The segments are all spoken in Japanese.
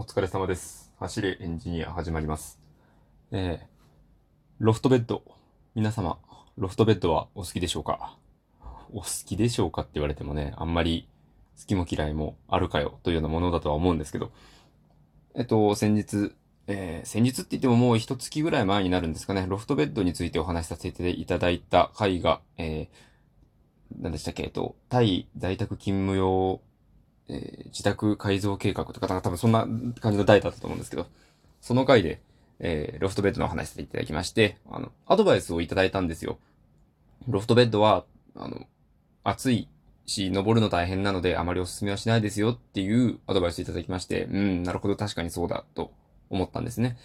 お疲れ様です。走れエンジニア始まります。えー、ロフトベッド。皆様、ロフトベッドはお好きでしょうか？お好きでしょうかって言われてもね、あんまり好きも嫌いもあるかよというようなものだとは思うんですけど、えっと、先日、えー、先日って言ってももう一月ぐらい前になるんですかね、ロフトベッドについてお話しさせていただいた回が、えー、何でしたっけ、えっと、タイ在宅勤務用えー自宅改造計画とか、なんか多分そんな感じの題だったと思うんですけど、その回で、えーロフトベッドの話していただきまして、あの、アドバイスをいただいたんですよ。ロフトベッドは、あの、暑いし、登るの大変なので、あまりお勧めはしないですよっていうアドバイスをいただきまして、うん、なるほど、確かにそうだ、と思ったんですね。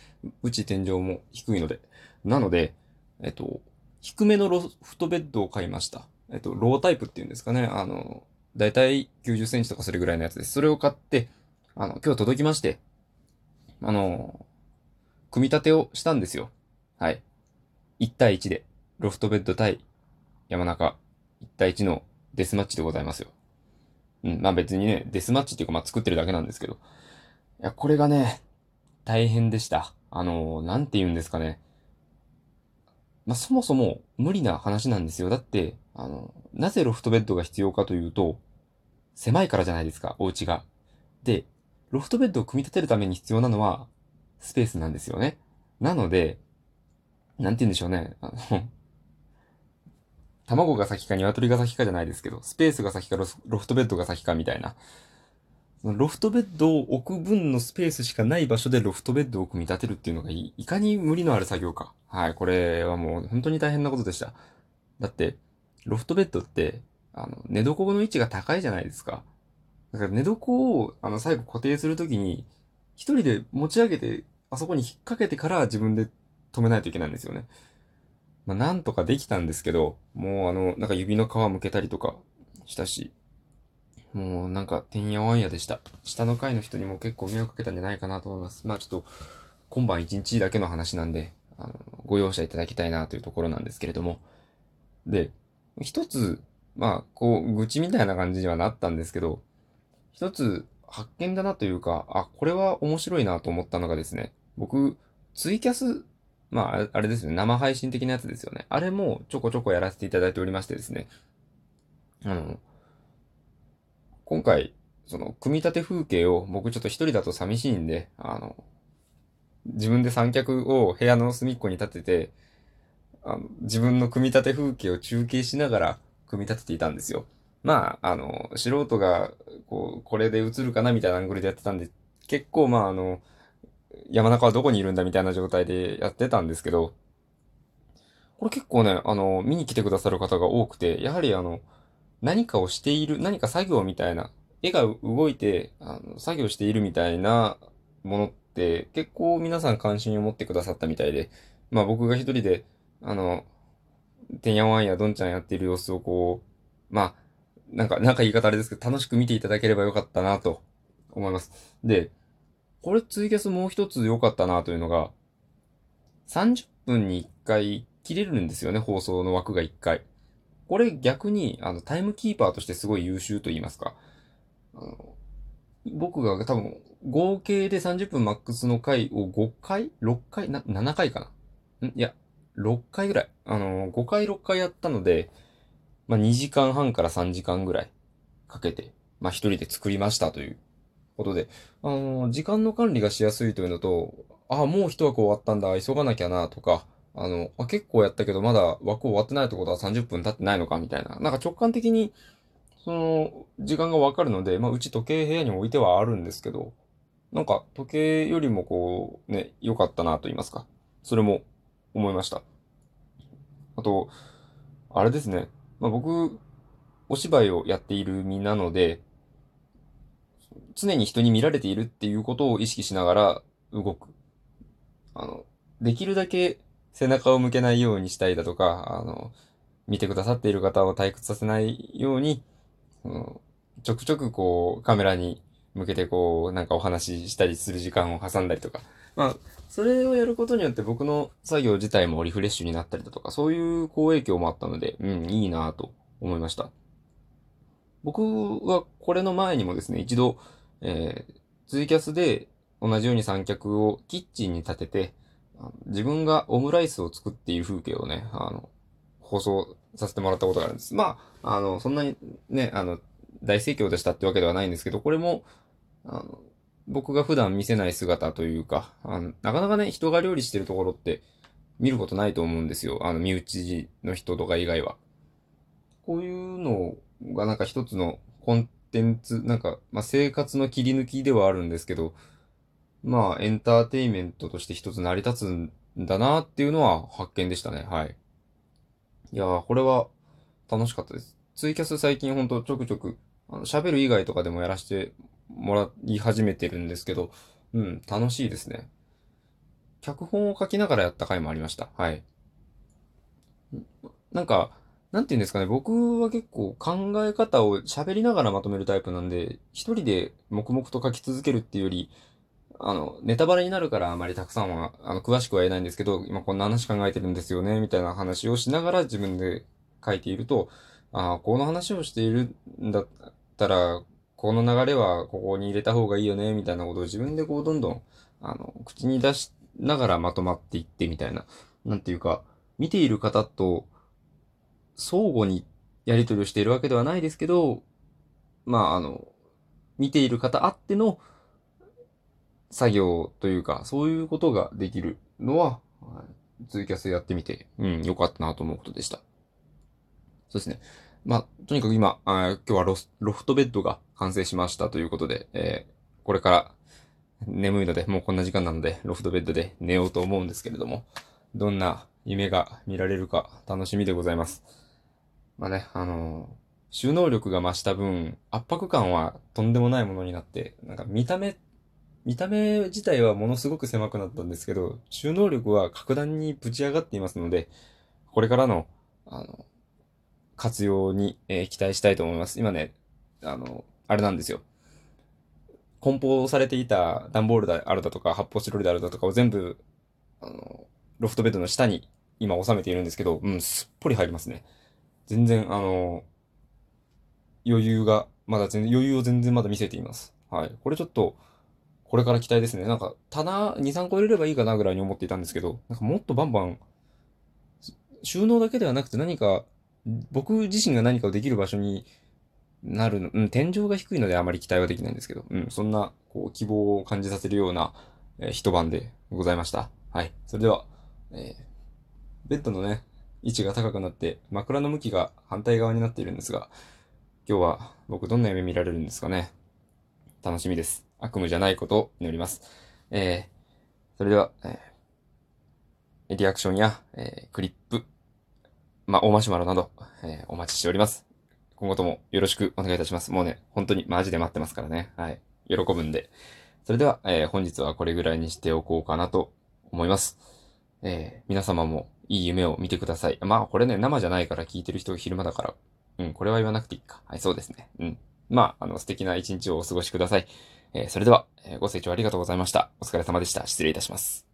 うち天井も低いので。なので、えっと、低めのロフトベッドを買いました。えっと、ロータイプっていうんですかね。あの、だいたい90センチとかそれぐらいのやつです。それを買って、あの、今日届きまして、あの、組み立てをしたんですよ。はい。1対1で、ロフトベッド対山中、1対1のデスマッチでございますよ。うん、まあ別にね、デスマッチっていうかまあ作ってるだけなんですけど。いや、これがね、大変でした。あの、なんて言うんですかね。まあそもそも無理な話なんですよ。だって、あの、なぜロフトベッドが必要かというと、狭いからじゃないですか、お家が。で、ロフトベッドを組み立てるために必要なのは、スペースなんですよね。なので、なんて言うんでしょうね。あの、卵が先か鶏が先かじゃないですけど、スペースが先かロロフトベッドが先かみたいな。ロフトベッドを置く分のスペースしかない場所でロフトベッドを組み立てるっていうのがいいかに無理のある作業か。はい、これはもう本当に大変なことでした。だって、ロフトベッドって、あの、寝床の位置が高いじゃないですか。だから寝床を、あの、最後固定するときに、一人で持ち上げて、あそこに引っ掛けてから自分で止めないといけないんですよね。まあ、なんとかできたんですけど、もうあの、なんか指の皮むけたりとかしたし、もうなんか、てんやわんやでした。下の階の人にも結構迷惑かけたんじゃないかなと思います。まあちょっと、今晩一日だけの話なんで、あの、ご容赦いただきたいなというところなんですけれども。で、一つ、まあ、こう、愚痴みたいな感じにはなったんですけど、一つ発見だなというか、あ、これは面白いなと思ったのがですね、僕、ツイキャス、まあ、あれですね、生配信的なやつですよね。あれもちょこちょこやらせていただいておりましてですね、あの、今回、その、組み立て風景を僕ちょっと一人だと寂しいんで、あの、自分で三脚を部屋の隅っこに立てて、あの自分の組み立て風景を中継しながら組み立てていたんですよ。まあ、あの、素人が、こう、これで映るかなみたいなアングルでやってたんで、結構まあ、あの、山中はどこにいるんだみたいな状態でやってたんですけど、これ結構ね、あの、見に来てくださる方が多くて、やはりあの、何かをしている、何か作業みたいな、絵が動いて、あの、作業しているみたいなものって、結構皆さん関心を持ってくださったみたいで、まあ僕が一人で、あの、てんやわんやどんちゃんやってる様子をこう、まあ、なんか、なんか言い方あれですけど、楽しく見ていただければよかったなと思います。で、これツイキャスもう一つ良かったなというのが、30分に1回切れるんですよね、放送の枠が1回。これ逆に、あの、タイムキーパーとしてすごい優秀と言いますか。あの僕が多分、合計で30分マックスの回を5回 ?6 回？な ?7 回かな？ん？いや、6回ぐらい。あの、5回6回やったので、まあ、2時間半から3時間ぐらいかけて、まあ、一人で作りましたということで、あの、時間の管理がしやすいというのと、あ、もう一枠終わったんだ、急がなきゃな、とか、あの、あ、結構やったけど、まだ枠終わってないってことは30分経ってないのか、みたいな。なんか直感的に、その、時間がわかるので、まあ、うち時計部屋に置いてはあるんですけど、なんか時計よりもこう、ね、良かったなと言いますか。それも思いました。あと、あれですね。まあ、僕、お芝居をやっている身なので、常に人に見られているっていうことを意識しながら動く。あの、できるだけ背中を向けないようにしたいだとか、あの、見てくださっている方を退屈させないように、そのちょくちょくこう、カメラに向けてこう、なんかお話ししたりする時間を挟んだりとか。まあ、それをやることによって僕の作業自体もリフレッシュになったりだとか、そういう好影響もあったので、うん、いいなぁと思いました。僕はこれの前にもですね、一度、えー、ツイキャスで、同じように三脚をキッチンに立てて、自分がオムライスを作っている風景をね、あの、放送させてもらったことがあるんです。まあ、あの、そんなにね、あの、大盛況でしたってわけではないんですけど、これも、あの、僕が普段見せない姿というか、あの、なかなかね、人が料理してるところって見ることないと思うんですよ。あの、身内の人とか以外は。こういうのがなんか一つのコンテンツ、なんか、まあ、生活の切り抜きではあるんですけど、まあ、エンターテイメントとして一つ成り立つんだなっていうのは発見でしたね。はい。いやー、これは楽しかったです。ツイキャス最近ほんとちょくちょく、あの、喋る以外とかでもやらせてもらい始めてるんですけど、うん、楽しいですね。脚本を書きながらやった回もありました。はい。なんか、なんて言うんですかね、僕は結構考え方を喋りながらまとめるタイプなんで、一人で黙々と書き続けるっていうより、あの、ネタバレになるからあまりたくさんは、あの、詳しくは言えないんですけど、今こんな話考えてるんですよね、みたいな話をしながら自分で書いていると、ああ、この話をしているんだったら、この流れはここに入れた方がいいよね、みたいなことを自分でこうどんどん、あの、口に出しながらまとまっていってみたいな、なんていうか、見ている方と相互にやり取りをしているわけではないですけど、まあ、あの、見ている方あっての作業というか、そういうことができるのは、ツイキャスやってみて、うん、良かったなと思うことでした。そうですね。まあ、とにかく今、あ今日はロロフトベッドが完成しましたということで、えー、これから眠いので、もうこんな時間なので、ロフトベッドで寝ようと思うんですけれども、どんな夢が見られるか楽しみでございます。まあね、あのー、収納力が増した分、圧迫感はとんでもないものになって、なんか見た目、見た目自体はものすごく狭くなったんですけど、収納力は格段にぶち上がっていますので、これからの、あの、活用に、えー、期待したいと思います。今ね、あの、あれなんですよ。梱包されていた段ボールであるだとか、発泡スチロールであるだとかを全部、あの、ロフトベッドの下に今収めているんですけど、うん、すっぽり入りますね。全然、あの、余裕が、まだ全然、余裕を全然まだ見せています。はい。これちょっと、これから期待ですね。なんか、棚2、3個入れればいいかなぐらいに思っていたんですけど、なんかもっとバンバン、収納だけではなくて何か、僕自身が何かをできる場所になるの、うん、天井が低いのであまり期待はできないんですけど、うん、そんな、こう、希望を感じさせるような、えー、一晩でございました。はい。それでは、えー、ベッドのね、位置が高くなって枕の向きが反対側になっているんですが、今日は僕どんな夢見られるんですかね。楽しみです。悪夢じゃないことを祈ります。えー、それでは、えー、リアクションや、えー、クリップ、まあ、大マシュマロなど、えー、お待ちしております。今後ともよろしくお願いいたします。もうね、本当にマジで待ってますからね。はい。喜ぶんで。それでは、えー、本日はこれぐらいにしておこうかなと思います。えー、皆様もいい夢を見てください。まあ、これね、生じゃないから聞いてる人昼間だから。うん、これは言わなくていいか。はい、そうですね。うん。まあ、あの、素敵な一日をお過ごしください。えー、それでは、え、ご清聴ありがとうございました。お疲れ様でした。失礼いたします。